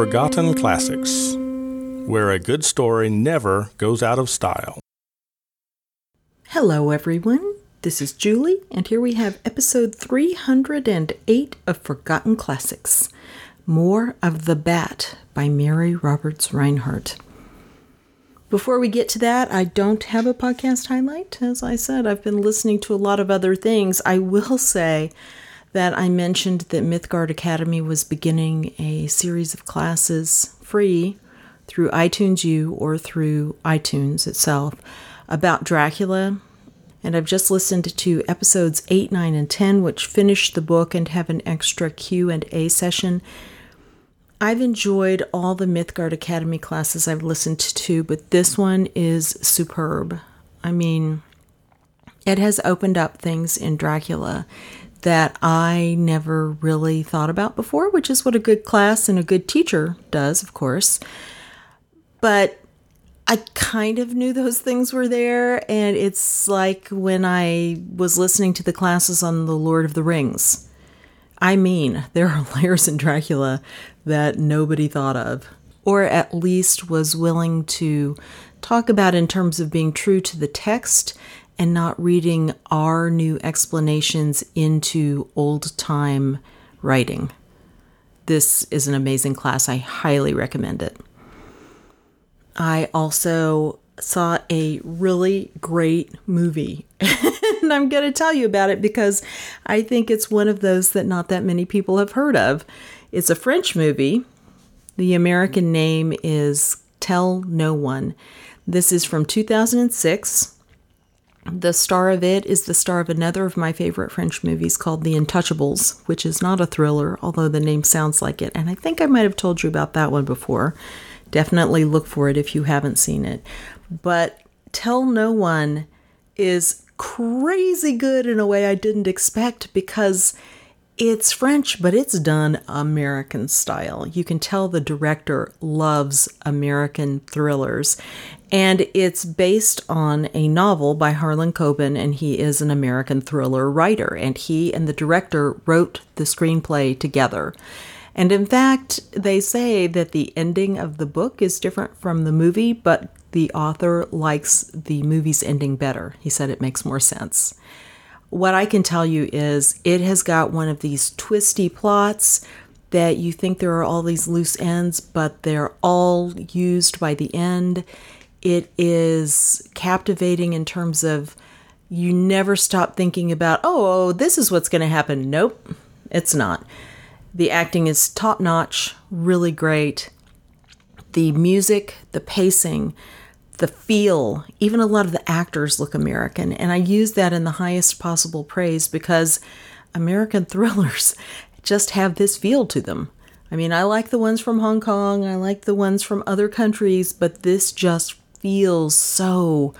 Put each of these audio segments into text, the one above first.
Forgotten Classics, where a good story never goes out of style. Hello, everyone. This is Julie, and here we have episode 308 of Forgotten Classics More of the Bat by Mary Roberts Rinehart. Before we get to that, I don't have a podcast highlight. As I said, I've been listening to a lot of other things. I will say that I mentioned that Mythgard Academy was beginning a series of classes free through iTunes U or through iTunes itself about Dracula. And I've just listened to episodes 8, 9, and 10, which finish the book and have an extra Q&A session. I've enjoyed all the Mythgard Academy classes I've listened to, but this one is superb. I mean, it has opened up things in Dracula that I never really thought about before, which is what a good class and a good teacher does, of course. But I kind of knew those things were there, and it's like when I was listening to the classes on The Lord of the Rings. I mean, there are layers in Dracula that nobody thought of, or at least was willing to talk about in terms of being true to the text and not reading our new explanations into old time writing. This is an amazing class. I highly recommend it. I also saw a really great movie. and I'm going to tell you about it because I think it's one of those that not that many people have heard of. It's a French movie. The American name is Tell No One. This is from 2006. The star of it is the star of another of my favorite French movies called The Untouchables, which is not a thriller, although the name sounds like it. And I think I might have told you about that one before. Definitely look for it if you haven't seen it. But Tell No One is crazy good in a way I didn't expect because it's French, but it's done American style. You can tell the director loves American thrillers. And it's based on a novel by Harlan Coben, and he is an American thriller writer. And he and the director wrote the screenplay together. And in fact, they say that the ending of the book is different from the movie, but the author likes the movie's ending better. He said it makes more sense. What I can tell you is it has got one of these twisty plots that you think there are all these loose ends, but they're all used by the end. It is captivating in terms of you never stop thinking about, oh, oh this is what's going to happen. Nope, it's not. The acting is top notch, really great. The music, the pacing, the feel, even a lot of the actors look American. And I use that in the highest possible praise because American thrillers just have this feel to them. I mean, I like the ones from Hong Kong, I like the ones from other countries, but this just feels so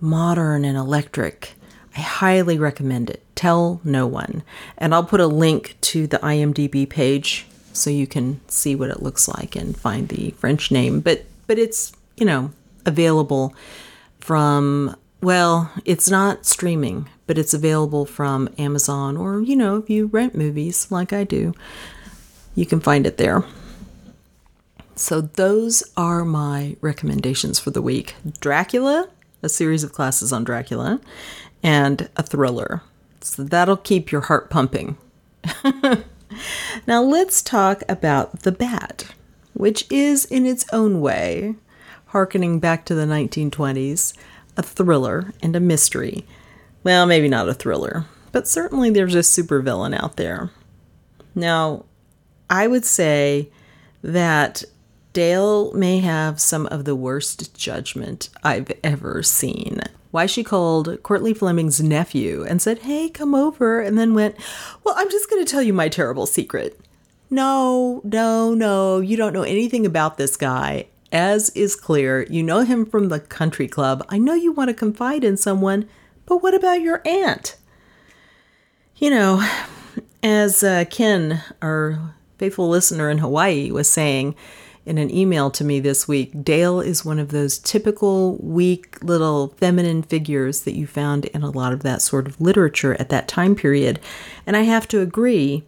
modern and electric. I highly recommend it. Tell no one. And I'll put a link to the IMDb page so you can see what it looks like and find the French name. But but it's, you know, available from well, it's not streaming, but it's available from Amazon or, you know, if you rent movies like I do, you can find it there. So, those are my recommendations for the week Dracula, a series of classes on Dracula, and a thriller. So, that'll keep your heart pumping. now, let's talk about The Bat, which is in its own way, harkening back to the 1920s, a thriller and a mystery. Well, maybe not a thriller, but certainly there's a supervillain out there. Now, I would say that Dale may have some of the worst judgment I've ever seen. Why she called Courtney Fleming's nephew and said, Hey, come over, and then went, Well, I'm just going to tell you my terrible secret. No, no, no, you don't know anything about this guy. As is clear, you know him from the country club. I know you want to confide in someone, but what about your aunt? You know, as uh, Ken, our faithful listener in Hawaii, was saying, in an email to me this week, Dale is one of those typical weak little feminine figures that you found in a lot of that sort of literature at that time period. And I have to agree,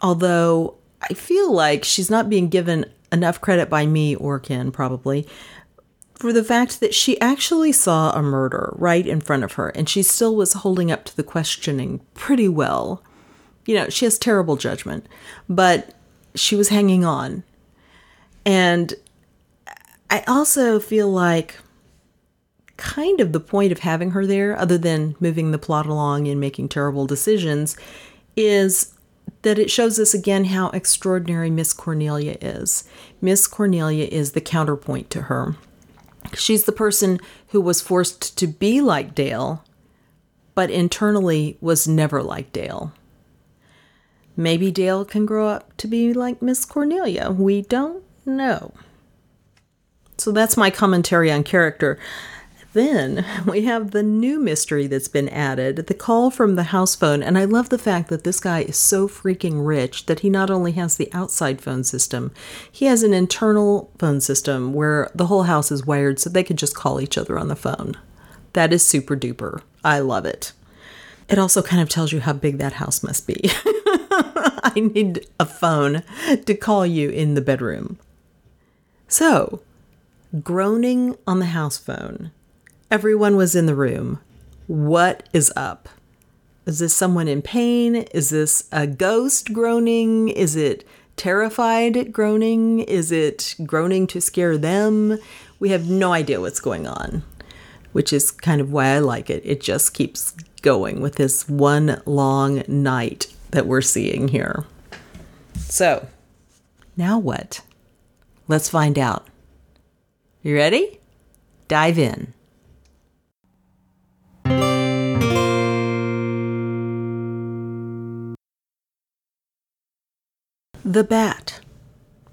although I feel like she's not being given enough credit by me or Ken, probably, for the fact that she actually saw a murder right in front of her and she still was holding up to the questioning pretty well. You know, she has terrible judgment, but she was hanging on. And I also feel like kind of the point of having her there, other than moving the plot along and making terrible decisions, is that it shows us again how extraordinary Miss Cornelia is. Miss Cornelia is the counterpoint to her. She's the person who was forced to be like Dale, but internally was never like Dale. Maybe Dale can grow up to be like Miss Cornelia. We don't know. So that's my commentary on character. Then we have the new mystery that's been added the call from the house phone. And I love the fact that this guy is so freaking rich that he not only has the outside phone system, he has an internal phone system where the whole house is wired so they could just call each other on the phone. That is super duper. I love it. It also kind of tells you how big that house must be. I need a phone to call you in the bedroom. So, groaning on the house phone Everyone was in the room. What is up? Is this someone in pain? Is this a ghost groaning? Is it terrified groaning? Is it groaning to scare them? We have no idea what's going on, which is kind of why I like it. It just keeps going with this one long night that we're seeing here. So, now what? Let's find out. You ready? Dive in. The Bat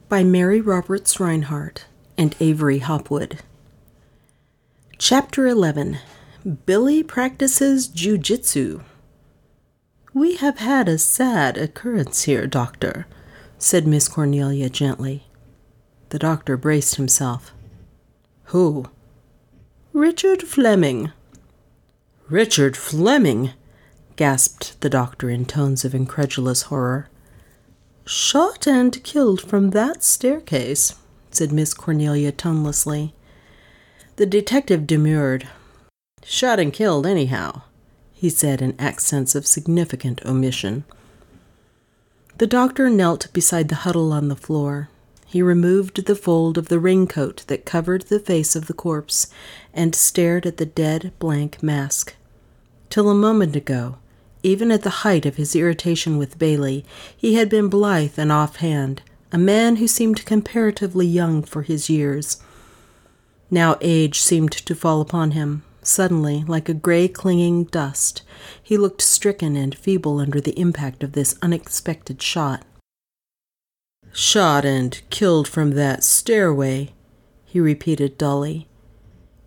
by Mary Roberts Rinehart and Avery Hopwood. Chapter 11 Billy Practices Jiu-Jitsu. We have had a sad occurrence here, Doctor, said Miss Cornelia gently. The doctor braced himself. Who? Richard Fleming. Richard Fleming! gasped the doctor in tones of incredulous horror. Shot and killed from that staircase, said Miss Cornelia tonelessly. The detective demurred. Shot and killed, anyhow, he said in accents of significant omission. The doctor knelt beside the huddle on the floor. He removed the fold of the raincoat that covered the face of the corpse and stared at the dead, blank mask. Till a moment ago, even at the height of his irritation with Bailey, he had been blithe and offhand, a man who seemed comparatively young for his years. Now age seemed to fall upon him. Suddenly, like a gray clinging dust, he looked stricken and feeble under the impact of this unexpected shot. Shot and killed from that stairway, he repeated dully.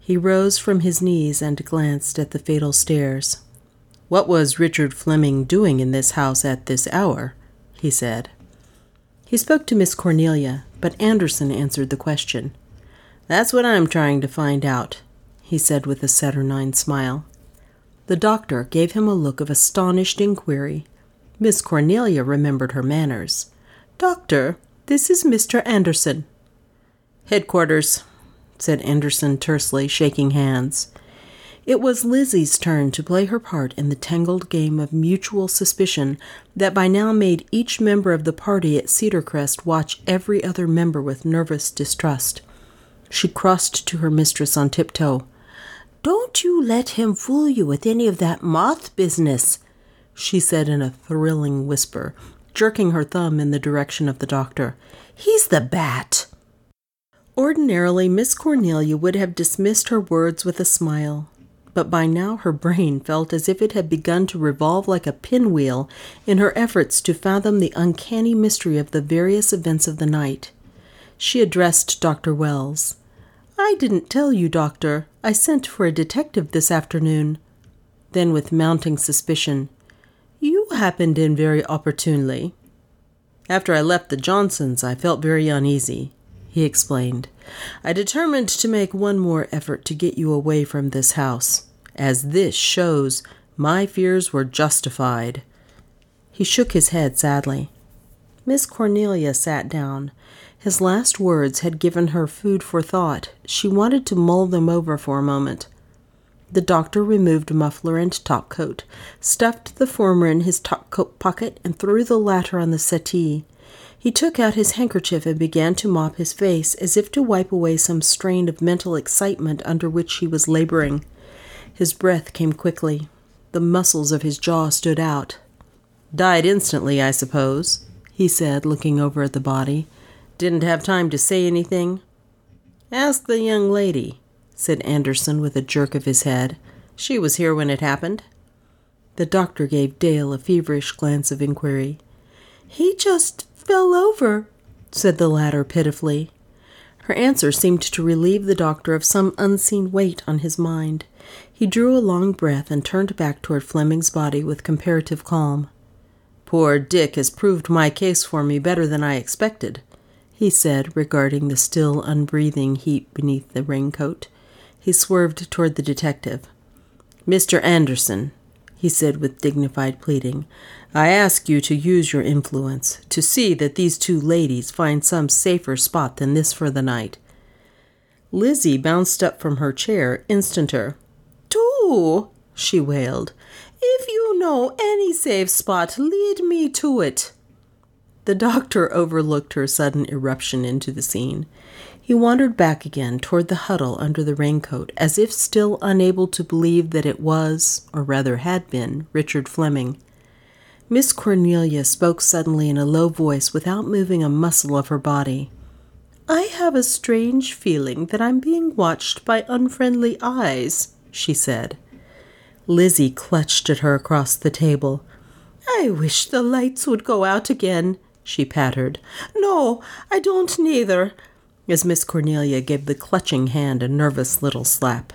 He rose from his knees and glanced at the fatal stairs. What was Richard Fleming doing in this house at this hour? he said. He spoke to Miss Cornelia, but Anderson answered the question. That's what I'm trying to find out, he said with a saturnine smile. The doctor gave him a look of astonished inquiry. Miss Cornelia remembered her manners. Doctor, this is Mr. Anderson. Headquarters, said Anderson tersely, shaking hands. It was Lizzie's turn to play her part in the tangled game of mutual suspicion that by now made each member of the party at Cedarcrest watch every other member with nervous distrust. She crossed to her mistress on tiptoe. Don't you let him fool you with any of that moth business, she said in a thrilling whisper, jerking her thumb in the direction of the doctor. He's the bat. Ordinarily, Miss Cornelia would have dismissed her words with a smile, but by now her brain felt as if it had begun to revolve like a pinwheel in her efforts to fathom the uncanny mystery of the various events of the night. She addressed Dr. Wells. I didn't tell you, Doctor. I sent for a detective this afternoon. Then, with mounting suspicion, Happened in very opportunely. After I left the Johnsons, I felt very uneasy, he explained. I determined to make one more effort to get you away from this house as this shows my fears were justified. He shook his head sadly. Miss Cornelia sat down. His last words had given her food for thought. She wanted to mull them over for a moment. The doctor removed muffler and topcoat, stuffed the former in his topcoat pocket, and threw the latter on the settee. He took out his handkerchief and began to mop his face, as if to wipe away some strain of mental excitement under which he was laboring. His breath came quickly. The muscles of his jaw stood out. Died instantly, I suppose, he said, looking over at the body. Didn't have time to say anything? Ask the young lady, said Anderson with a jerk of his head. She was here when it happened. The doctor gave Dale a feverish glance of inquiry. He just fell over, said the latter pitifully. Her answer seemed to relieve the doctor of some unseen weight on his mind. He drew a long breath and turned back toward Fleming's body with comparative calm. Poor Dick has proved my case for me better than I expected, he said, regarding the still unbreathing heap beneath the raincoat. He swerved toward the detective. Mr. Anderson, he said with dignified pleading, I ask you to use your influence to see that these two ladies find some safer spot than this for the night. Lizzie bounced up from her chair instanter. Do, she wailed. If you know any safe spot, lead me to it. The doctor overlooked her sudden eruption into the scene. He wandered back again toward the huddle under the raincoat, as if still unable to believe that it was, or rather had been, Richard Fleming. Miss Cornelia spoke suddenly in a low voice without moving a muscle of her body. I have a strange feeling that I'm being watched by unfriendly eyes, she said. Lizzie clutched at her across the table. I wish the lights would go out again, she pattered. No, I don't neither, as Miss Cornelia gave the clutching hand a nervous little slap.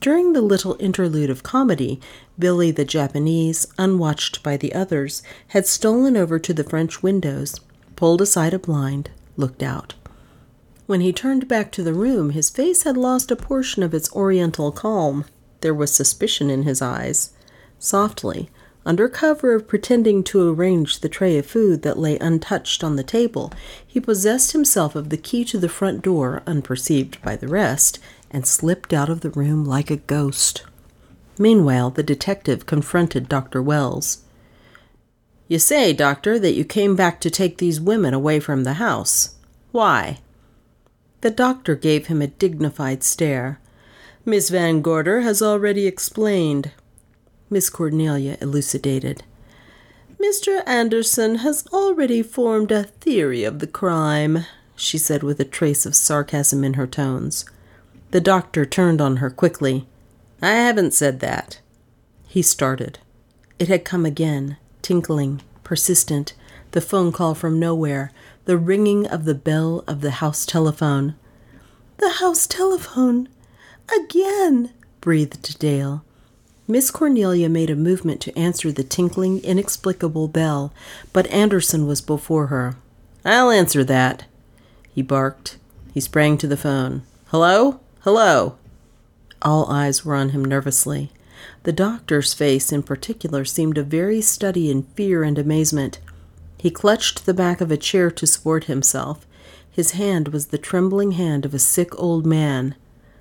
During the little interlude of comedy, Billy the Japanese, unwatched by the others, had stolen over to the French windows, pulled aside a blind, looked out. When he turned back to the room, his face had lost a portion of its oriental calm. There was suspicion in his eyes. Softly, under cover of pretending to arrange the tray of food that lay untouched on the table, he possessed himself of the key to the front door, unperceived by the rest, and slipped out of the room like a ghost. Meanwhile, the detective confronted Dr. Wells. You say, Doctor, that you came back to take these women away from the house. Why? The doctor gave him a dignified stare. Miss Van Gorder has already explained. Miss Cornelia elucidated. Mr. Anderson has already formed a theory of the crime, she said with a trace of sarcasm in her tones. The doctor turned on her quickly. I haven't said that. He started. It had come again, tinkling, persistent, the phone call from nowhere, the ringing of the bell of the house telephone. The house telephone! Again! breathed Dale. Miss Cornelia made a movement to answer the tinkling, inexplicable bell, but Anderson was before her. I'll answer that, he barked. He sprang to the phone. Hello? Hello! All eyes were on him nervously. The doctor's face, in particular, seemed a very study in fear and amazement. He clutched the back of a chair to support himself. His hand was the trembling hand of a sick old man.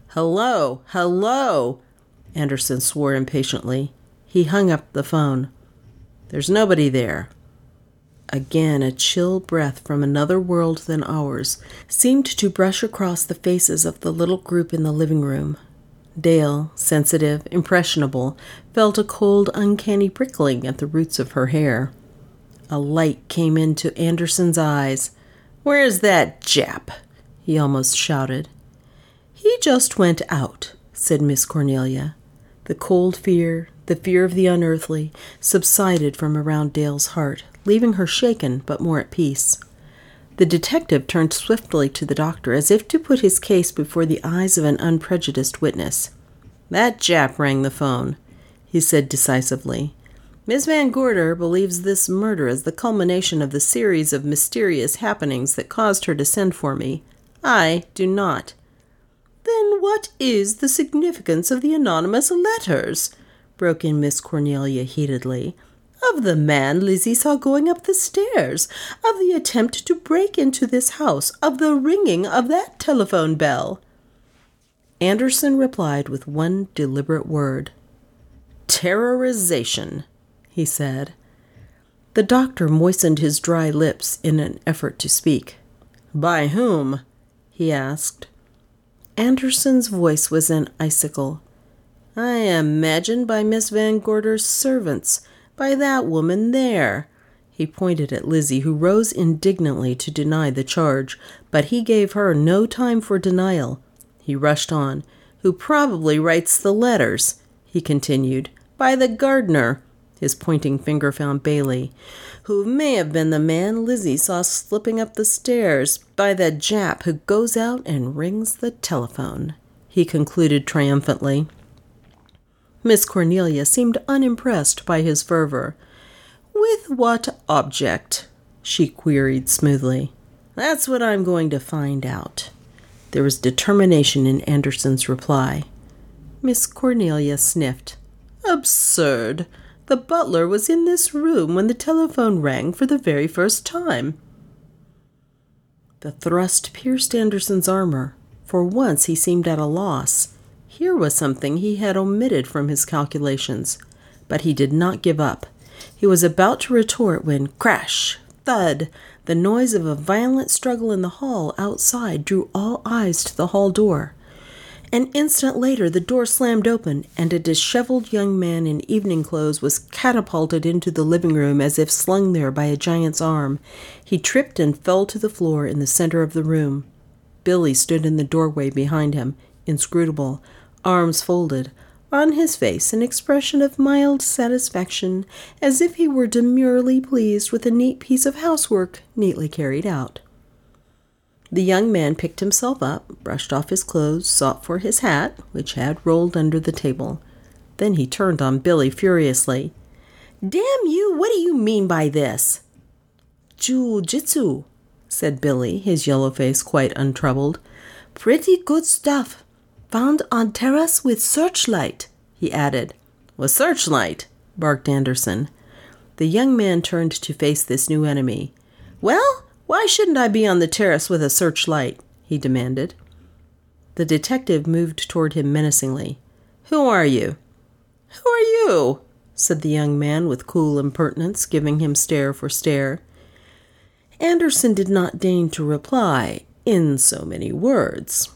Hello! Hello! Anderson swore impatiently. He hung up the phone. There's nobody there. Again, a chill breath from another world than ours seemed to brush across the faces of the little group in the living room. Dale, sensitive, impressionable, felt a cold, uncanny prickling at the roots of her hair. A light came into Anderson's eyes. Where's that Jap? he almost shouted. He just went out, said Miss Cornelia. The cold fear, the fear of the unearthly, subsided from around Dale's heart, leaving her shaken but more at peace. The detective turned swiftly to the doctor as if to put his case before the eyes of an unprejudiced witness. That Jap rang the phone, he said decisively. Miss Van Gorder believes this murder is the culmination of the series of mysterious happenings that caused her to send for me. I do not. Then what is the significance of the anonymous letters? broke in Miss Cornelia heatedly. of the man Lizzie saw going up the stairs, of the attempt to break into this house, of the ringing of that telephone bell. Anderson replied with one deliberate word Terrorization, he said. The doctor moistened his dry lips in an effort to speak. By whom? he asked. Anderson's voice was an icicle. I imagine by Miss Van Gorder's servants, by that woman there. He pointed at Lizzie, who rose indignantly to deny the charge, but he gave her no time for denial. He rushed on. Who probably writes the letters, he continued, by the gardener. His pointing finger found Bailey, who may have been the man Lizzie saw slipping up the stairs, by the Jap who goes out and rings the telephone, he concluded triumphantly. Miss Cornelia seemed unimpressed by his fervor. With what object? she queried smoothly. That's what I'm going to find out. There was determination in Anderson's reply. Miss Cornelia sniffed. Absurd. The butler was in this room when the telephone rang for the very first time. The thrust pierced Anderson's armor. For once he seemed at a loss. Here was something he had omitted from his calculations. But he did not give up. He was about to retort when crash, thud, the noise of a violent struggle in the hall outside drew all eyes to the hall door. An instant later, the door slammed open, and a disheveled young man in evening clothes was catapulted into the living room as if slung there by a giant's arm. He tripped and fell to the floor in the center of the room. Billy stood in the doorway behind him, inscrutable, arms folded, on his face an expression of mild satisfaction, as if he were demurely pleased with a neat piece of housework neatly carried out. The young man picked himself up, brushed off his clothes, sought for his hat, which had rolled under the table. Then he turned on Billy furiously. Damn you, what do you mean by this? Jiu jitsu, said Billy, his yellow face quite untroubled. Pretty good stuff. Found on terrace with searchlight, he added. With searchlight? barked Anderson. The young man turned to face this new enemy. Well, why shouldn't I be on the terrace with a searchlight? he demanded. The detective moved toward him menacingly. Who are you? Who are you? said the young man with cool impertinence, giving him stare for stare. Anderson did not deign to reply in so many words.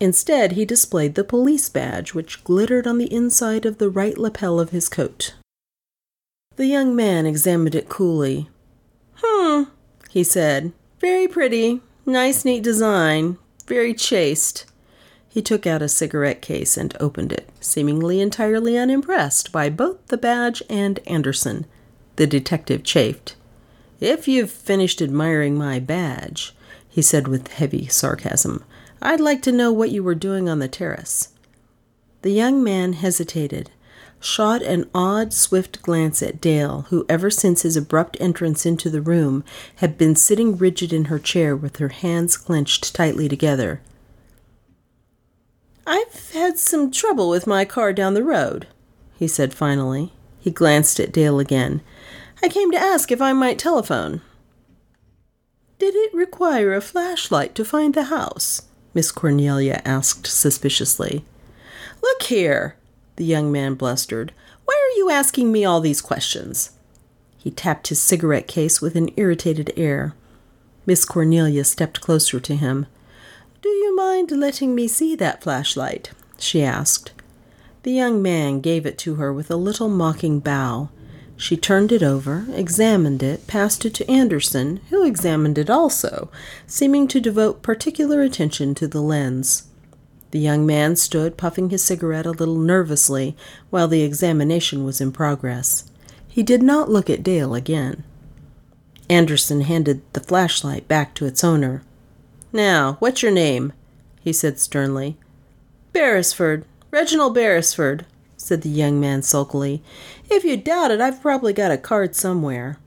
Instead, he displayed the police badge, which glittered on the inside of the right lapel of his coat. The young man examined it coolly. Hmm, he said. Very pretty. Nice, neat design. Very chaste. He took out a cigarette case and opened it, seemingly entirely unimpressed by both the badge and Anderson. The detective chafed. If you've finished admiring my badge, he said with heavy sarcasm, I'd like to know what you were doing on the terrace. The young man hesitated, shot an odd, swift glance at Dale, who, ever since his abrupt entrance into the room, had been sitting rigid in her chair with her hands clenched tightly together. I've had some trouble with my car down the road, he said finally. He glanced at Dale again. I came to ask if I might telephone. Did it require a flashlight to find the house? Miss Cornelia asked suspiciously. Look here, the young man blustered. Why are you asking me all these questions? He tapped his cigarette case with an irritated air. Miss Cornelia stepped closer to him. Do you mind letting me see that flashlight? she asked. The young man gave it to her with a little mocking bow. She turned it over, examined it, passed it to Anderson, who examined it also, seeming to devote particular attention to the lens. The young man stood puffing his cigarette a little nervously while the examination was in progress. He did not look at Dale again. Anderson handed the flashlight back to its owner. Now, what's your name? he said sternly. Beresford, Reginald Beresford, said the young man sulkily. If you doubt it, I've probably got a card somewhere.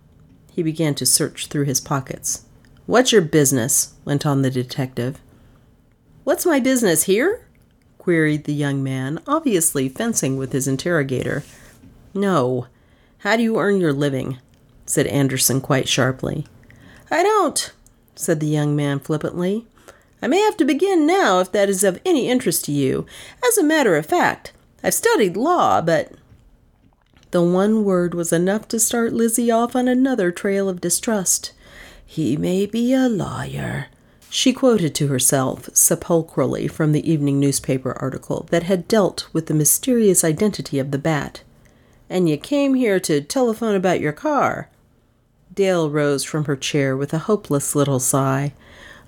He began to search through his pockets. What's your business? went on the detective. What's my business here? queried the young man, obviously fencing with his interrogator. No. How do you earn your living? said Anderson quite sharply. I don't, said the young man flippantly. I may have to begin now if that is of any interest to you. As a matter of fact, I've studied law, but. The one word was enough to start Lizzie off on another trail of distrust. He may be a lawyer, she quoted to herself sepulchrally from the evening newspaper article that had dealt with the mysterious identity of the bat. And you came here to telephone about your car. Dale rose from her chair with a hopeless little sigh.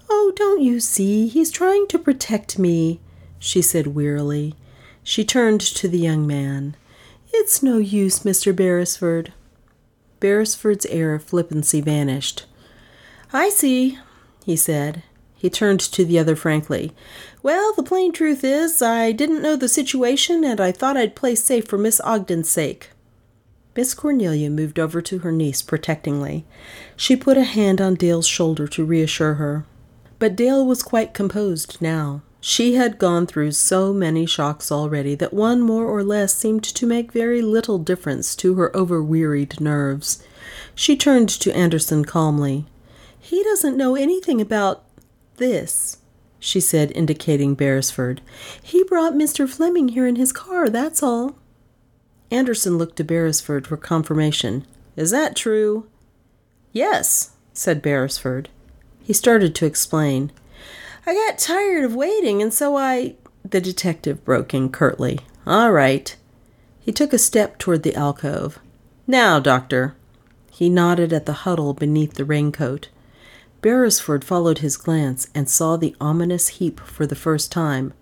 Oh, don't you see? He's trying to protect me, she said wearily. She turned to the young man. It's no use, Mr. Beresford. Beresford's air of flippancy vanished. I see, he said. He turned to the other frankly. Well, the plain truth is, I didn't know the situation, and I thought I'd play safe for Miss Ogden's sake. Miss Cornelia moved over to her niece protectingly. She put a hand on Dale's shoulder to reassure her. But Dale was quite composed now. She had gone through so many shocks already that one more or less seemed to make very little difference to her overwearied nerves. She turned to Anderson calmly. He doesn't know anything about this, she said, indicating Beresford. He brought Mr. Fleming here in his car, that's all. Anderson looked to Beresford for confirmation. Is that true? Yes, said Beresford. He started to explain. I got tired of waiting, and so I. The detective broke in curtly. All right. He took a step toward the alcove. Now, doctor. He nodded at the huddle beneath the raincoat. Beresford followed his glance and saw the ominous heap for the first time.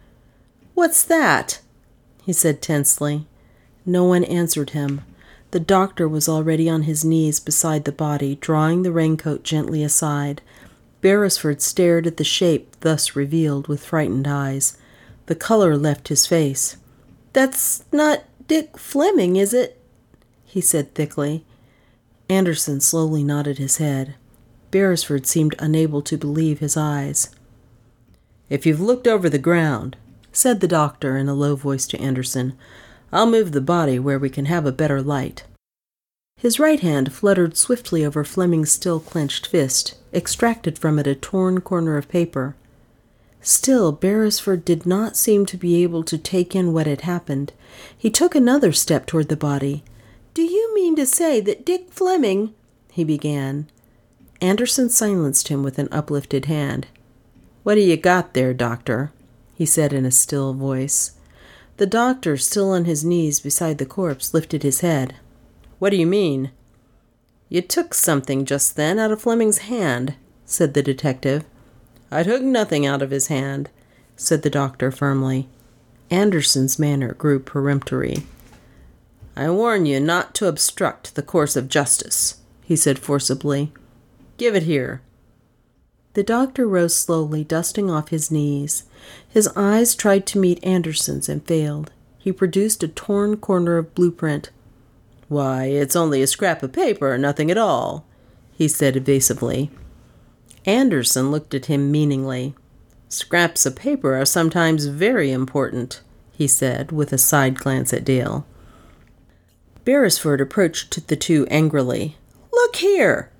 What's that? he said tensely. No one answered him. The doctor was already on his knees beside the body, drawing the raincoat gently aside. Beresford stared at the shape thus revealed with frightened eyes. The color left his face. That's not Dick Fleming, is it? he said thickly. Anderson slowly nodded his head. Beresford seemed unable to believe his eyes. If you've looked over the ground, said the doctor in a low voice to Anderson, I'll move the body where we can have a better light. His right hand fluttered swiftly over Fleming's still clenched fist, extracted from it a torn corner of paper. Still, Beresford did not seem to be able to take in what had happened. He took another step toward the body. Do you mean to say that Dick Fleming? he began. Anderson silenced him with an uplifted hand. What do you got there, doctor? he said in a still voice. The doctor, still on his knees beside the corpse, lifted his head. What do you mean? You took something just then out of Fleming's hand, said the detective. I took nothing out of his hand, said the doctor firmly. Anderson's manner grew peremptory. I warn you not to obstruct the course of justice, he said forcibly. Give it here. The doctor rose slowly, dusting off his knees. His eyes tried to meet Anderson's and failed. He produced a torn corner of blueprint. Why, it's only a scrap of paper, nothing at all, he said evasively. Anderson looked at him meaningly. Scraps of paper are sometimes very important, he said, with a side glance at Dale. Beresford approached the two angrily. Look here,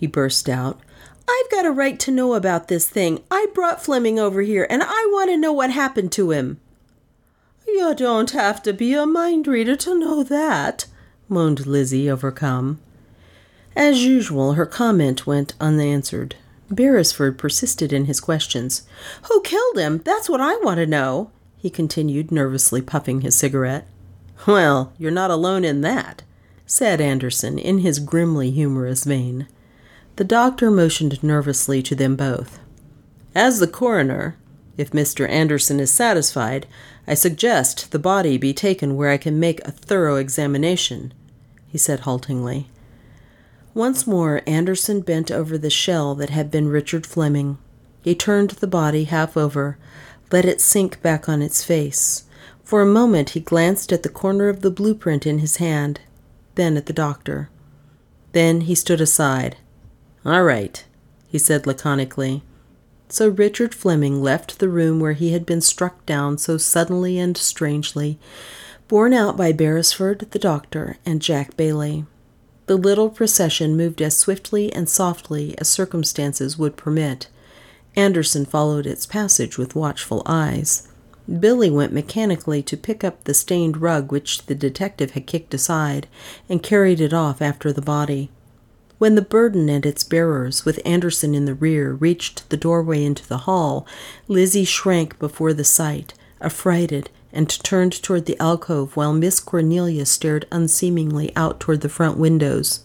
he burst out. I've got a right to know about this thing. I brought Fleming over here, and I want to know what happened to him. You don't have to be a mind reader to know that, moaned Lizzie, overcome. As usual, her comment went unanswered. Beresford persisted in his questions. Who killed him? That's what I want to know, he continued, nervously puffing his cigarette. Well, you're not alone in that, said Anderson in his grimly humorous vein. The doctor motioned nervously to them both. As the coroner, if Mr. Anderson is satisfied, I suggest the body be taken where I can make a thorough examination he said haltingly. Once more, Anderson bent over the shell that had been Richard Fleming. He turned the body half over, let it sink back on its face. For a moment, he glanced at the corner of the blueprint in his hand, then at the doctor. Then he stood aside. All right, he said laconically. So Richard Fleming left the room where he had been struck down so suddenly and strangely, borne out by Beresford, the doctor, and Jack Bailey. The little procession moved as swiftly and softly as circumstances would permit. Anderson followed its passage with watchful eyes. Billy went mechanically to pick up the stained rug which the detective had kicked aside and carried it off after the body. When the burden and its bearers, with Anderson in the rear, reached the doorway into the hall, Lizzie shrank before the sight, affrighted, and turned toward the alcove while Miss Cornelia stared unseemingly out toward the front windows.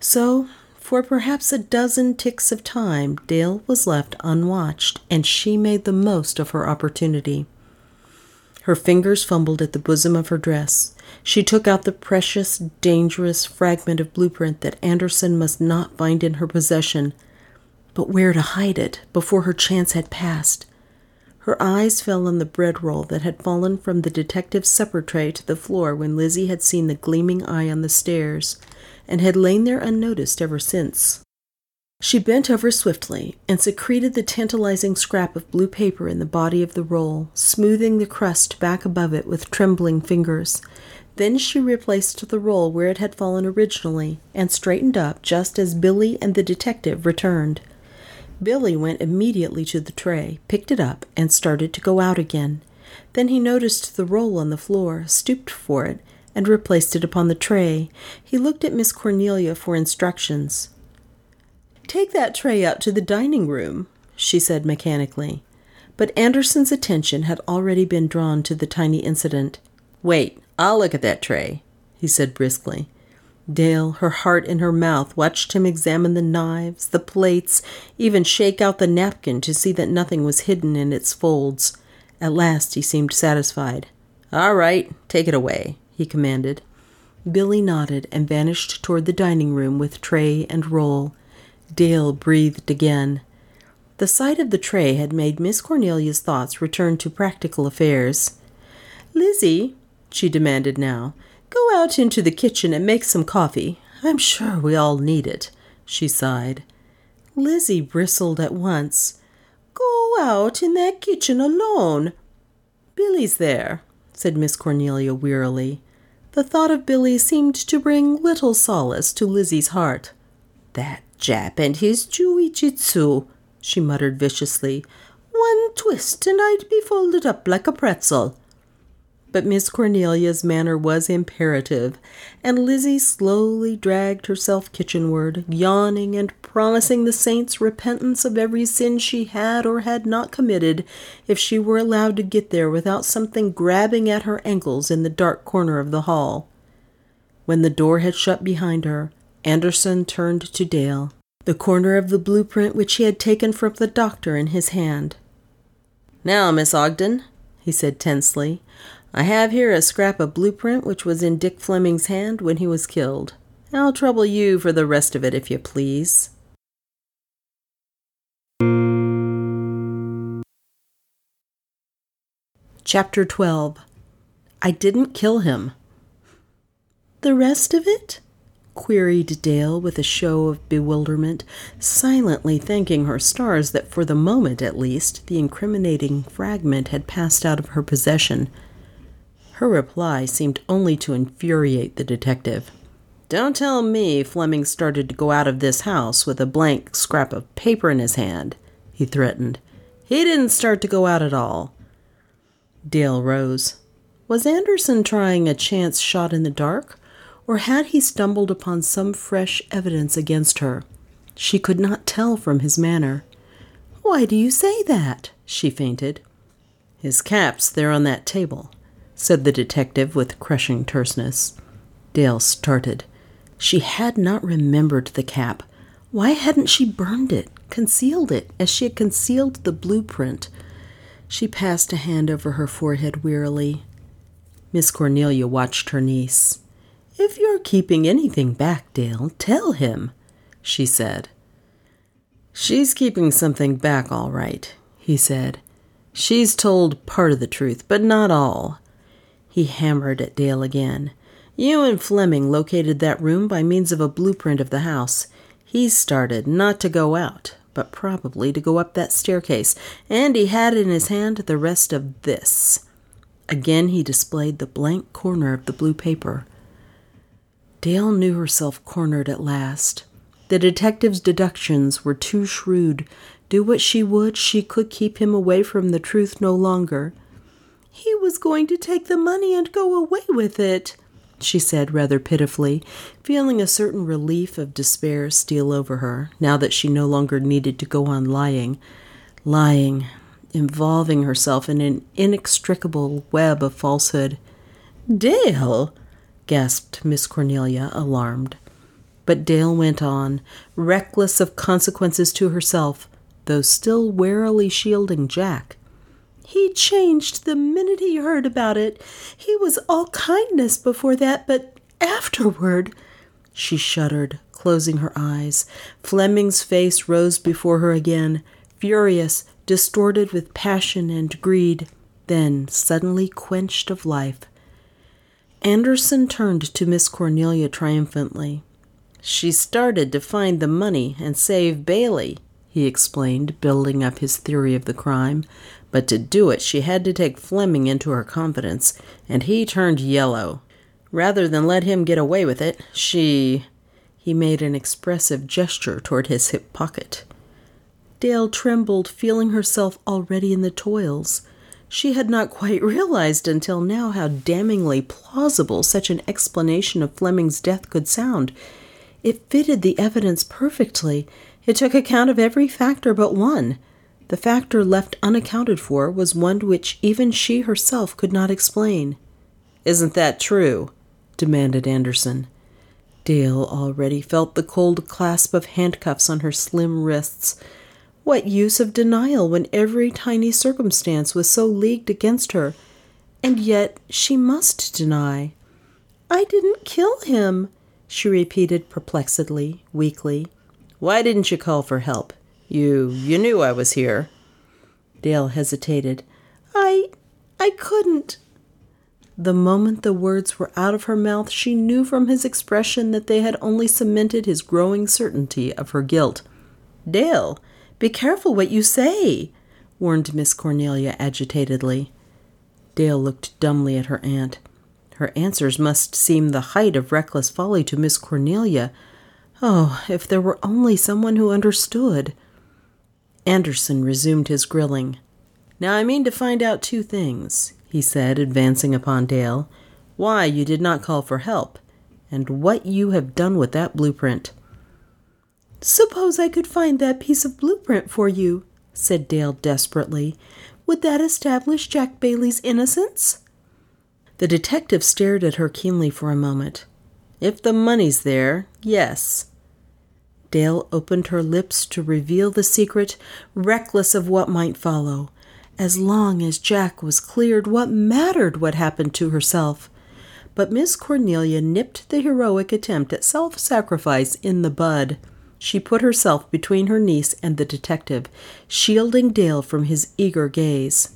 So, for perhaps a dozen ticks of time, Dale was left unwatched, and she made the most of her opportunity. Her fingers fumbled at the bosom of her dress. She took out the precious, dangerous fragment of blueprint that Anderson must not find in her possession. But where to hide it before her chance had passed? Her eyes fell on the bread roll that had fallen from the detective's supper tray to the floor when Lizzie had seen the gleaming eye on the stairs, and had lain there unnoticed ever since. She bent over swiftly and secreted the tantalizing scrap of blue paper in the body of the roll, smoothing the crust back above it with trembling fingers. Then she replaced the roll where it had fallen originally and straightened up just as Billy and the detective returned. Billy went immediately to the tray, picked it up, and started to go out again. Then he noticed the roll on the floor, stooped for it, and replaced it upon the tray. He looked at Miss Cornelia for instructions. Take that tray out to the dining room, she said mechanically. But Anderson's attention had already been drawn to the tiny incident. Wait, I'll look at that tray, he said briskly. Dale, her heart in her mouth, watched him examine the knives, the plates, even shake out the napkin to see that nothing was hidden in its folds. At last he seemed satisfied. All right, take it away, he commanded. Billy nodded and vanished toward the dining room with tray and roll. Dale breathed again. The sight of the tray had made Miss Cornelia's thoughts return to practical affairs. Lizzie, she demanded now, Go out into the kitchen and make some coffee. I'm sure we all need it, she sighed. Lizzie bristled at once. Go out in that kitchen alone. Billy's there, said Miss Cornelia wearily. The thought of Billy seemed to bring little solace to Lizzie's heart. That Jap and his jiu-jitsu, she muttered viciously. One twist and I'd be folded up like a pretzel. But Miss Cornelia's manner was imperative, and Lizzie slowly dragged herself kitchenward, yawning and promising the saints repentance of every sin she had or had not committed if she were allowed to get there without something grabbing at her ankles in the dark corner of the hall. When the door had shut behind her, Anderson turned to Dale, the corner of the blueprint which he had taken from the doctor in his hand. Now, Miss Ogden, he said tensely, I have here a scrap of blueprint which was in Dick Fleming's hand when he was killed. I'll trouble you for the rest of it if you please. Chapter 12 I Didn't Kill Him. The rest of it? queried Dale with a show of bewilderment, silently thanking her stars that for the moment at least the incriminating fragment had passed out of her possession. Her reply seemed only to infuriate the detective. Don't tell me Fleming started to go out of this house with a blank scrap of paper in his hand, he threatened. He didn't start to go out at all. Dale rose. Was Anderson trying a chance shot in the dark, or had he stumbled upon some fresh evidence against her? She could not tell from his manner. Why do you say that? she feinted. His cap's there on that table said the detective with crushing terseness. Dale started. She had not remembered the cap. Why hadn't she burned it, concealed it, as she had concealed the blueprint? She passed a hand over her forehead wearily. Miss Cornelia watched her niece. If you're keeping anything back, Dale, tell him, she said. She's keeping something back, all right, he said. She's told part of the truth, but not all. He hammered at Dale again. You and Fleming located that room by means of a blueprint of the house. He started not to go out, but probably to go up that staircase, and he had in his hand the rest of this. Again he displayed the blank corner of the blue paper. Dale knew herself cornered at last. The detective's deductions were too shrewd. Do what she would, she could keep him away from the truth no longer. He was going to take the money and go away with it, she said rather pitifully, feeling a certain relief of despair steal over her, now that she no longer needed to go on lying. Lying, involving herself in an inextricable web of falsehood. Dale! gasped Miss Cornelia, alarmed. But Dale went on, reckless of consequences to herself, though still warily shielding Jack. He changed the minute he heard about it. He was all kindness before that, but afterward. She shuddered, closing her eyes. Fleming's face rose before her again, furious, distorted with passion and greed, then suddenly quenched of life. Anderson turned to Miss Cornelia triumphantly. She started to find the money and save Bailey, he explained, building up his theory of the crime. But to do it, she had to take Fleming into her confidence, and he turned yellow. Rather than let him get away with it, she. He made an expressive gesture toward his hip pocket. Dale trembled, feeling herself already in the toils. She had not quite realized until now how damningly plausible such an explanation of Fleming's death could sound. It fitted the evidence perfectly. It took account of every factor but one. The factor left unaccounted for was one which even she herself could not explain. Isn't that true? demanded Anderson. Dale already felt the cold clasp of handcuffs on her slim wrists. What use of denial when every tiny circumstance was so leagued against her? And yet she must deny. I didn't kill him, she repeated perplexedly, weakly. Why didn't you call for help? You you knew I was here. Dale hesitated. I I couldn't. The moment the words were out of her mouth, she knew from his expression that they had only cemented his growing certainty of her guilt. Dale, be careful what you say, warned Miss Cornelia agitatedly. Dale looked dumbly at her aunt. Her answers must seem the height of reckless folly to Miss Cornelia. Oh, if there were only someone who understood! Anderson resumed his grilling. Now I mean to find out two things, he said, advancing upon Dale. Why you did not call for help, and what you have done with that blueprint. Suppose I could find that piece of blueprint for you, said Dale desperately. Would that establish Jack Bailey's innocence? The detective stared at her keenly for a moment. If the money's there, yes. Dale opened her lips to reveal the secret, reckless of what might follow. As long as Jack was cleared, what mattered what happened to herself? But Miss Cornelia nipped the heroic attempt at self sacrifice in the bud. She put herself between her niece and the detective, shielding Dale from his eager gaze.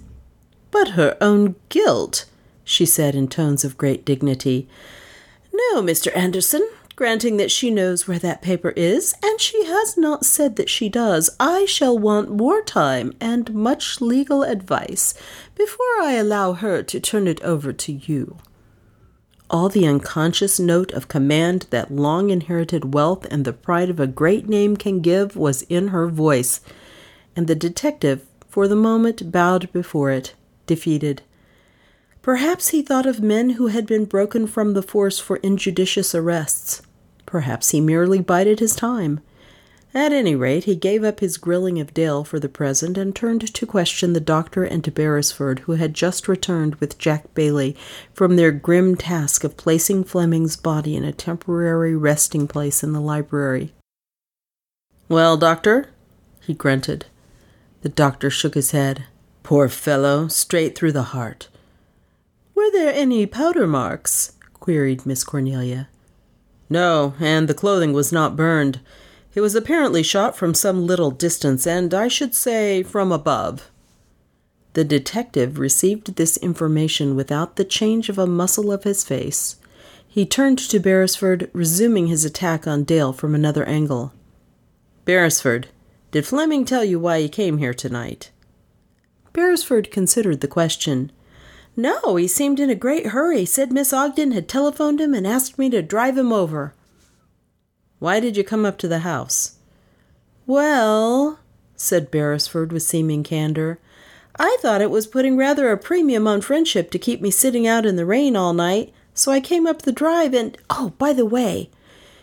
But her own guilt, she said in tones of great dignity. No, Mr. Anderson, granting that she knows where that paper is, and she has not said that she does, I shall want more time and much legal advice before I allow her to turn it over to you. All the unconscious note of command that long inherited wealth and the pride of a great name can give was in her voice, and the detective, for the moment, bowed before it, defeated. Perhaps he thought of men who had been broken from the force for injudicious arrests. Perhaps he merely bided his time. At any rate, he gave up his grilling of Dale for the present and turned to question the doctor and to Beresford, who had just returned with Jack Bailey from their grim task of placing Fleming's body in a temporary resting place in the library. Well, doctor? he grunted. The doctor shook his head. Poor fellow, straight through the heart. Were there any powder marks? queried Miss Cornelia. No, and the clothing was not burned. It was apparently shot from some little distance, and I should say from above. The detective received this information without the change of a muscle of his face. He turned to Beresford, resuming his attack on Dale from another angle. Beresford, did Fleming tell you why he came here tonight? Beresford considered the question. No, he seemed in a great hurry. Said Miss Ogden had telephoned him and asked me to drive him over. Why did you come up to the house? Well, said Beresford with seeming candor, I thought it was putting rather a premium on friendship to keep me sitting out in the rain all night, so I came up the drive and oh, by the way,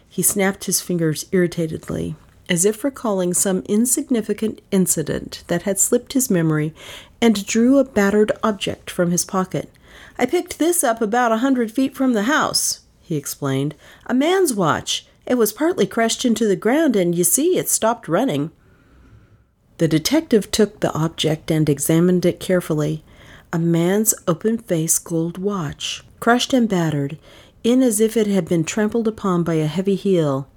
he snapped his fingers irritatedly, as if recalling some insignificant incident that had slipped his memory, and drew a battered object from his pocket. I picked this up about a hundred feet from the house, he explained. A man's watch. It was partly crushed into the ground, and you see it stopped running. The detective took the object and examined it carefully. A man's open face gold watch, crushed and battered, in as if it had been trampled upon by a heavy heel.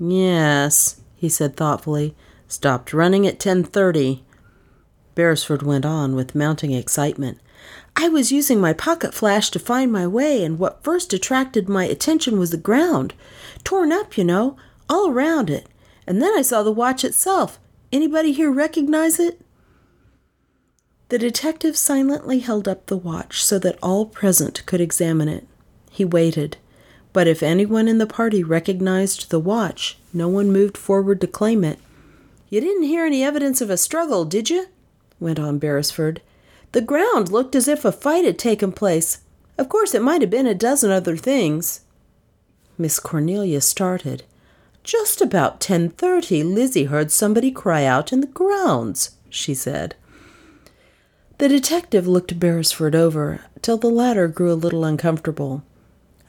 Yes, he said thoughtfully. Stopped running at ten thirty. Beresford went on with mounting excitement. I was using my pocket flash to find my way, and what first attracted my attention was the ground. Torn up, you know, all around it. And then I saw the watch itself. Anybody here recognize it? The detective silently held up the watch so that all present could examine it. He waited, but if anyone in the party recognized the watch, no one moved forward to claim it. You didn't hear any evidence of a struggle, did you? went on Beresford. The ground looked as if a fight had taken place. Of course, it might have been a dozen other things. Miss Cornelia started. Just about ten thirty, Lizzie heard somebody cry out in the grounds, she said. The detective looked Beresford over till the latter grew a little uncomfortable.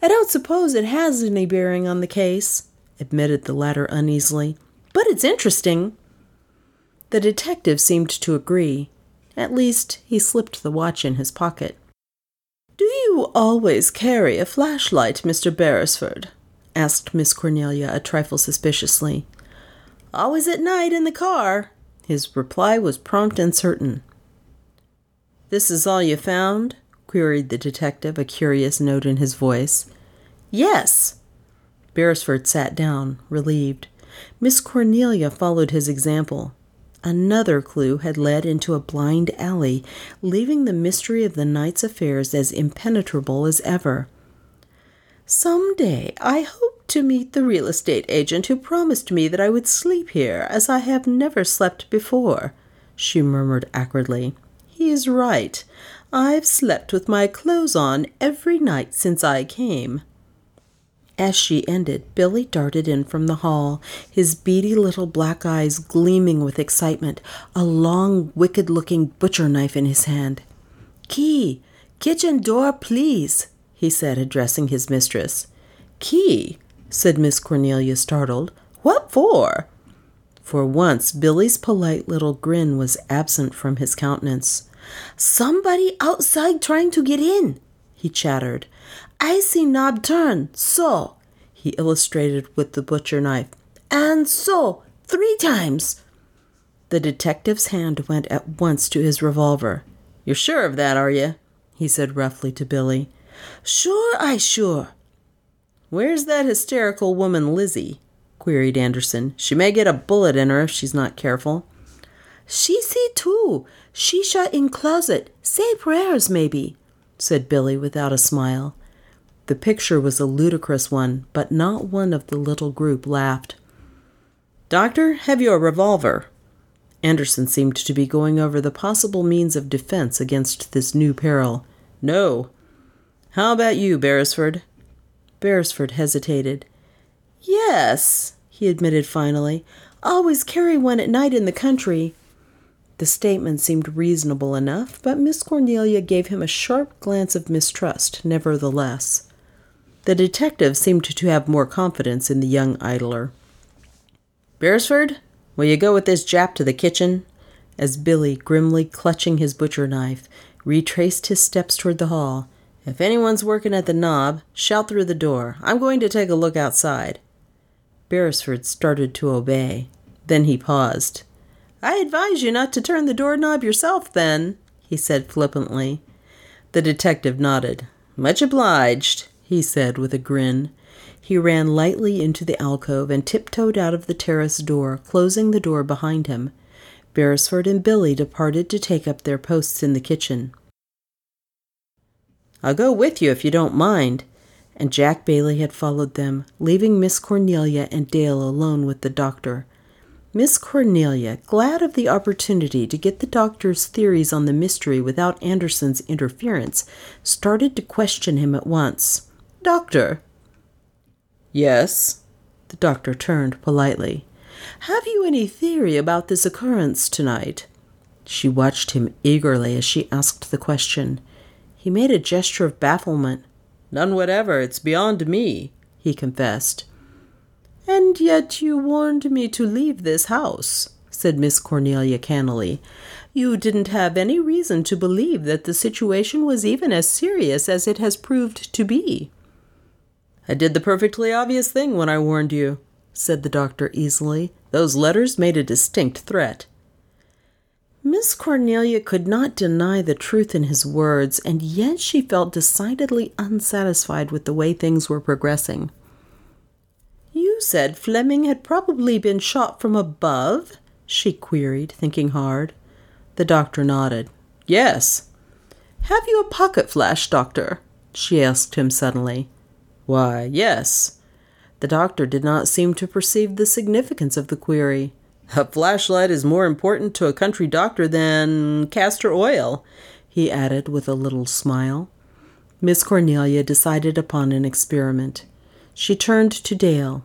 I don't suppose it has any bearing on the case, admitted the latter uneasily, but it's interesting. The detective seemed to agree. At least, he slipped the watch in his pocket. Do you always carry a flashlight, Mr. Beresford? asked Miss Cornelia a trifle suspiciously. Always at night in the car. His reply was prompt and certain. This is all you found? queried the detective, a curious note in his voice. Yes. Beresford sat down, relieved. Miss Cornelia followed his example. Another clue had led into a blind alley, leaving the mystery of the night's affairs as impenetrable as ever. Some day I hope to meet the real estate agent who promised me that I would sleep here, as I have never slept before, she murmured acridly. He is right. I've slept with my clothes on every night since I came. As she ended, Billy darted in from the hall, his beady little black eyes gleaming with excitement, a long, wicked looking butcher knife in his hand. Key! Kitchen door, please, he said, addressing his mistress. Key? said Miss Cornelia, startled. What for? For once, Billy's polite little grin was absent from his countenance. Somebody outside trying to get in, he chattered. I see knob turn, so, he illustrated with the butcher knife, and so, three times. The detective's hand went at once to his revolver. You're sure of that, are you? he said roughly to Billy. Sure, I sure. Where's that hysterical woman, Lizzie? queried Anderson. She may get a bullet in her if she's not careful. She see too. She shut in closet. Say prayers, maybe, said Billy without a smile. The picture was a ludicrous one, but not one of the little group laughed. Doctor, have you a revolver? Anderson seemed to be going over the possible means of defense against this new peril. No. How about you, Beresford? Beresford hesitated. Yes, he admitted finally. Always carry one at night in the country. The statement seemed reasonable enough, but Miss Cornelia gave him a sharp glance of mistrust, nevertheless. The detective seemed to have more confidence in the young idler. Beresford, will you go with this Jap to the kitchen? As Billy, grimly clutching his butcher knife, retraced his steps toward the hall. If anyone's working at the knob, shout through the door. I'm going to take a look outside. Beresford started to obey. Then he paused. I advise you not to turn the doorknob yourself, then, he said flippantly. The detective nodded. Much obliged, he said with a grin. He ran lightly into the alcove and tiptoed out of the terrace door, closing the door behind him. Beresford and Billy departed to take up their posts in the kitchen. I'll go with you if you don't mind. And Jack Bailey had followed them, leaving Miss Cornelia and Dale alone with the doctor. Miss Cornelia, glad of the opportunity to get the doctor's theories on the mystery without Anderson's interference, started to question him at once. Doctor. Yes. The doctor turned politely. Have you any theory about this occurrence tonight? She watched him eagerly as she asked the question. He made a gesture of bafflement. None whatever. It's beyond me, he confessed. And yet you warned me to leave this house, said Miss Cornelia cannily. You didn't have any reason to believe that the situation was even as serious as it has proved to be. I did the perfectly obvious thing when I warned you, said the doctor easily. Those letters made a distinct threat. Miss Cornelia could not deny the truth in his words, and yet she felt decidedly unsatisfied with the way things were progressing. You said Fleming had probably been shot from above? she queried, thinking hard. The doctor nodded. Yes. Have you a pocket flash, doctor? she asked him suddenly. Why, yes. The doctor did not seem to perceive the significance of the query. A flashlight is more important to a country doctor than castor oil, he added with a little smile. Miss Cornelia decided upon an experiment. She turned to Dale.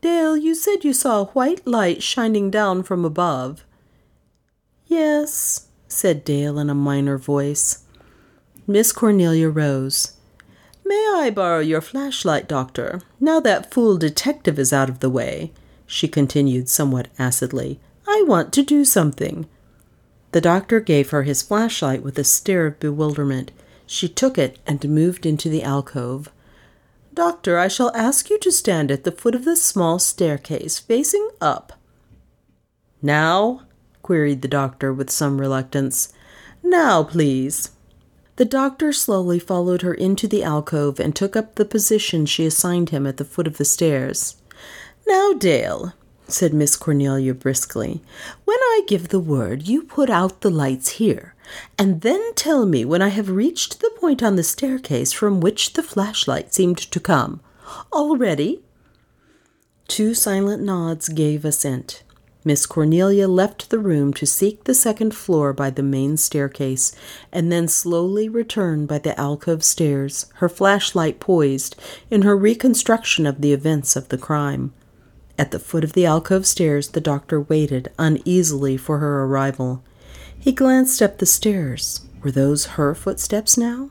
Dale, you said you saw a white light shining down from above. Yes, said Dale in a minor voice. Miss Cornelia rose. May I borrow your flashlight, Doctor, now that fool detective is out of the way? she continued somewhat acidly. I want to do something. The doctor gave her his flashlight with a stare of bewilderment. She took it and moved into the alcove. Doctor, I shall ask you to stand at the foot of the small staircase, facing up. Now? queried the doctor with some reluctance. Now, please. The doctor slowly followed her into the alcove and took up the position she assigned him at the foot of the stairs. Now, Dale, said Miss Cornelia briskly, when I give the word, you put out the lights here, and then tell me when I have reached the point on the staircase from which the flashlight seemed to come. All ready? Two silent nods gave assent. Miss Cornelia left the room to seek the second floor by the main staircase, and then slowly returned by the alcove stairs, her flashlight poised, in her reconstruction of the events of the crime. At the foot of the alcove stairs, the doctor waited uneasily for her arrival. He glanced up the stairs. Were those her footsteps now?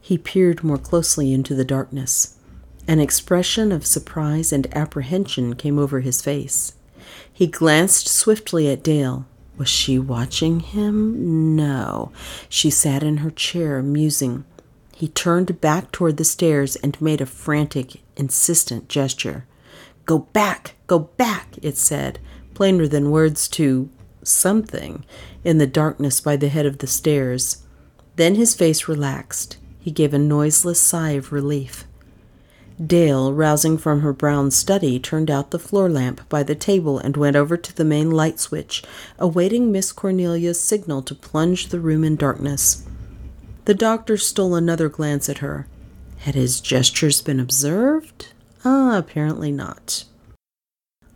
He peered more closely into the darkness. An expression of surprise and apprehension came over his face. He glanced swiftly at Dale. Was she watching him? No. She sat in her chair, musing. He turned back toward the stairs and made a frantic, insistent gesture. Go back! Go back! it said, plainer than words to something in the darkness by the head of the stairs. Then his face relaxed. He gave a noiseless sigh of relief. Dale, rousing from her brown study, turned out the floor lamp by the table and went over to the main light switch, awaiting Miss Cornelia's signal to plunge the room in darkness. The doctor stole another glance at her. Had his gestures been observed? Ah, apparently not.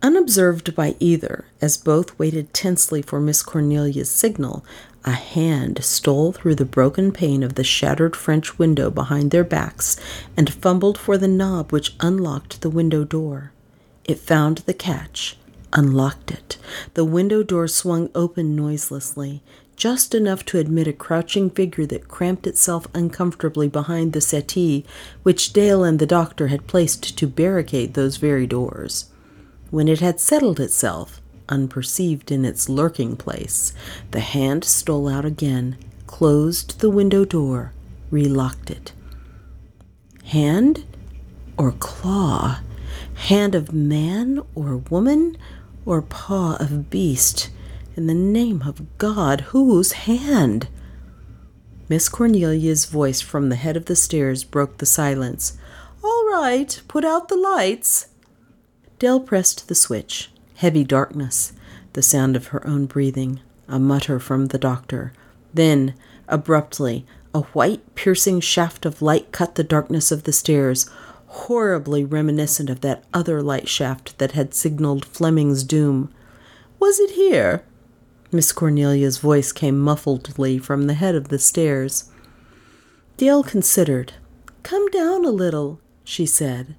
Unobserved by either, as both waited tensely for Miss Cornelia's signal, a hand stole through the broken pane of the shattered French window behind their backs and fumbled for the knob which unlocked the window door. It found the catch, unlocked it. The window door swung open noiselessly, just enough to admit a crouching figure that cramped itself uncomfortably behind the settee which Dale and the doctor had placed to barricade those very doors. When it had settled itself, unperceived in its lurking place, the hand stole out again, closed the window door, relocked it. Hand or claw? Hand of man or woman? Or paw of beast? In the name of God, whose hand? Miss Cornelia's voice from the head of the stairs broke the silence. All right, put out the lights. Dale pressed the switch. Heavy darkness, the sound of her own breathing, a mutter from the doctor. Then, abruptly, A white, piercing shaft of light cut the darkness of the stairs, horribly reminiscent of that other light shaft that had signaled Fleming's doom. Was it here? Miss Cornelia's voice came muffledly from the head of the stairs. Dale considered. Come down a little, she said.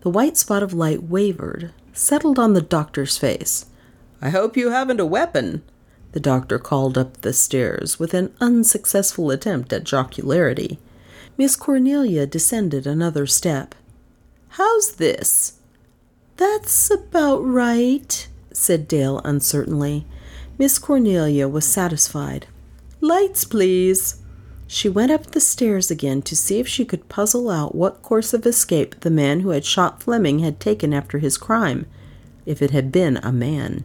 The white spot of light wavered, settled on the doctor's face. I hope you haven't a weapon, the doctor called up the stairs with an unsuccessful attempt at jocularity. Miss Cornelia descended another step. How's this? That's about right, said Dale uncertainly. Miss Cornelia was satisfied. Lights, please. She went up the stairs again to see if she could puzzle out what course of escape the man who had shot Fleming had taken after his crime, if it had been a man.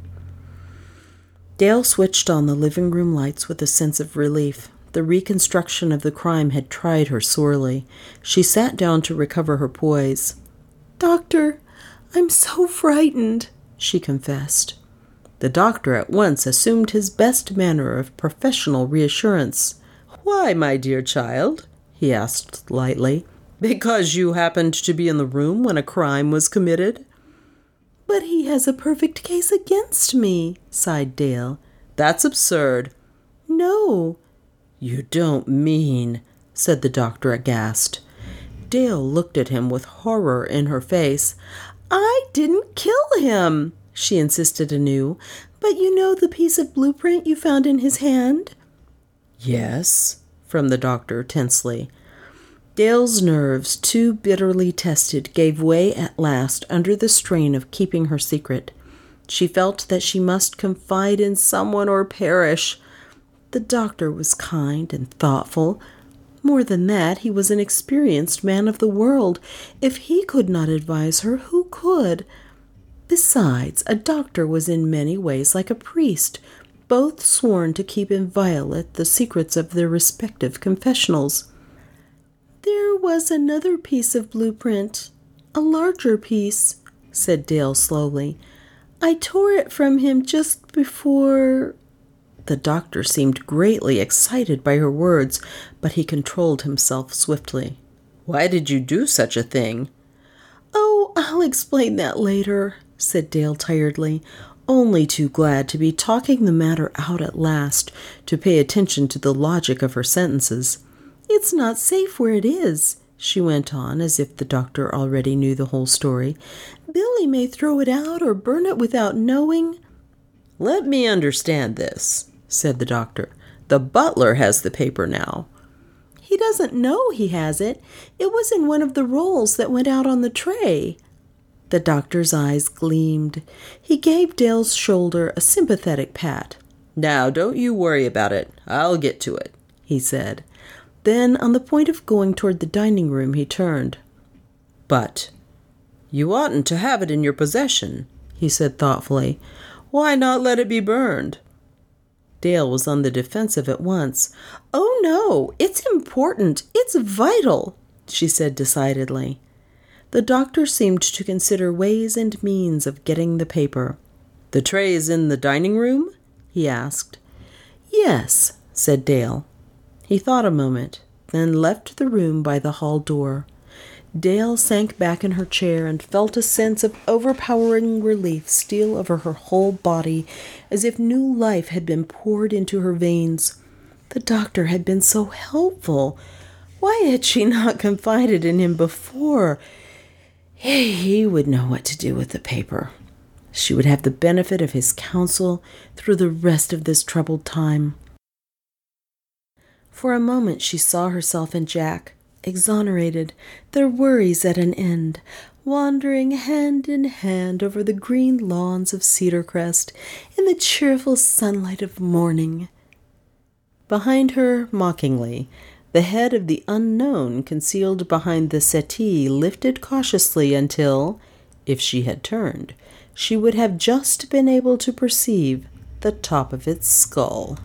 Dale switched on the living room lights with a sense of relief. The reconstruction of the crime had tried her sorely. She sat down to recover her poise. Doctor, I'm so frightened, she confessed. The doctor at once assumed his best manner of professional reassurance. Why, my dear child? he asked lightly. Because you happened to be in the room when a crime was committed? But he has a perfect case against me, sighed Dale. That's absurd. No. You don't mean, said the doctor aghast. Dale looked at him with horror in her face. I didn't kill him she insisted anew. But you know the piece of blueprint you found in his hand? Yes, from the doctor tensely. Dale's nerves, too bitterly tested, gave way at last under the strain of keeping her secret. She felt that she must confide in someone or perish. The doctor was kind and thoughtful. More than that, he was an experienced man of the world. If he could not advise her, who could? Besides, a doctor was in many ways like a priest, both sworn to keep inviolate the secrets of their respective confessionals. There was another piece of blueprint, a larger piece, said Dale slowly. I tore it from him just before. The doctor seemed greatly excited by her words, but he controlled himself swiftly. Why did you do such a thing? Oh, I'll explain that later, said Dale tiredly, only too glad to be talking the matter out at last, to pay attention to the logic of her sentences. It's not safe where it is, she went on, as if the doctor already knew the whole story. Billy may throw it out or burn it without knowing. Let me understand this, said the doctor. The butler has the paper now. He doesn't know he has it. It was in one of the rolls that went out on the tray. The doctor's eyes gleamed. He gave Dale's shoulder a sympathetic pat. Now, don't you worry about it. I'll get to it, he said. Then, on the point of going toward the dining room, he turned. But you oughtn't to have it in your possession, he said thoughtfully. Why not let it be burned? Dale was on the defensive at once. Oh, no, it's important. It's vital, she said decidedly. The doctor seemed to consider ways and means of getting the paper. The tray is in the dining room? he asked. Yes, said Dale. He thought a moment, then left the room by the hall door. Dale sank back in her chair and felt a sense of overpowering relief steal over her whole body, as if new life had been poured into her veins. The doctor had been so helpful. Why had she not confided in him before? He would know what to do with the paper. She would have the benefit of his counsel through the rest of this troubled time. For a moment she saw herself and Jack, exonerated, their worries at an end, wandering hand in hand over the green lawns of Cedarcrest in the cheerful sunlight of morning. Behind her, mockingly, the head of the unknown concealed behind the settee lifted cautiously until, if she had turned, she would have just been able to perceive the top of its skull.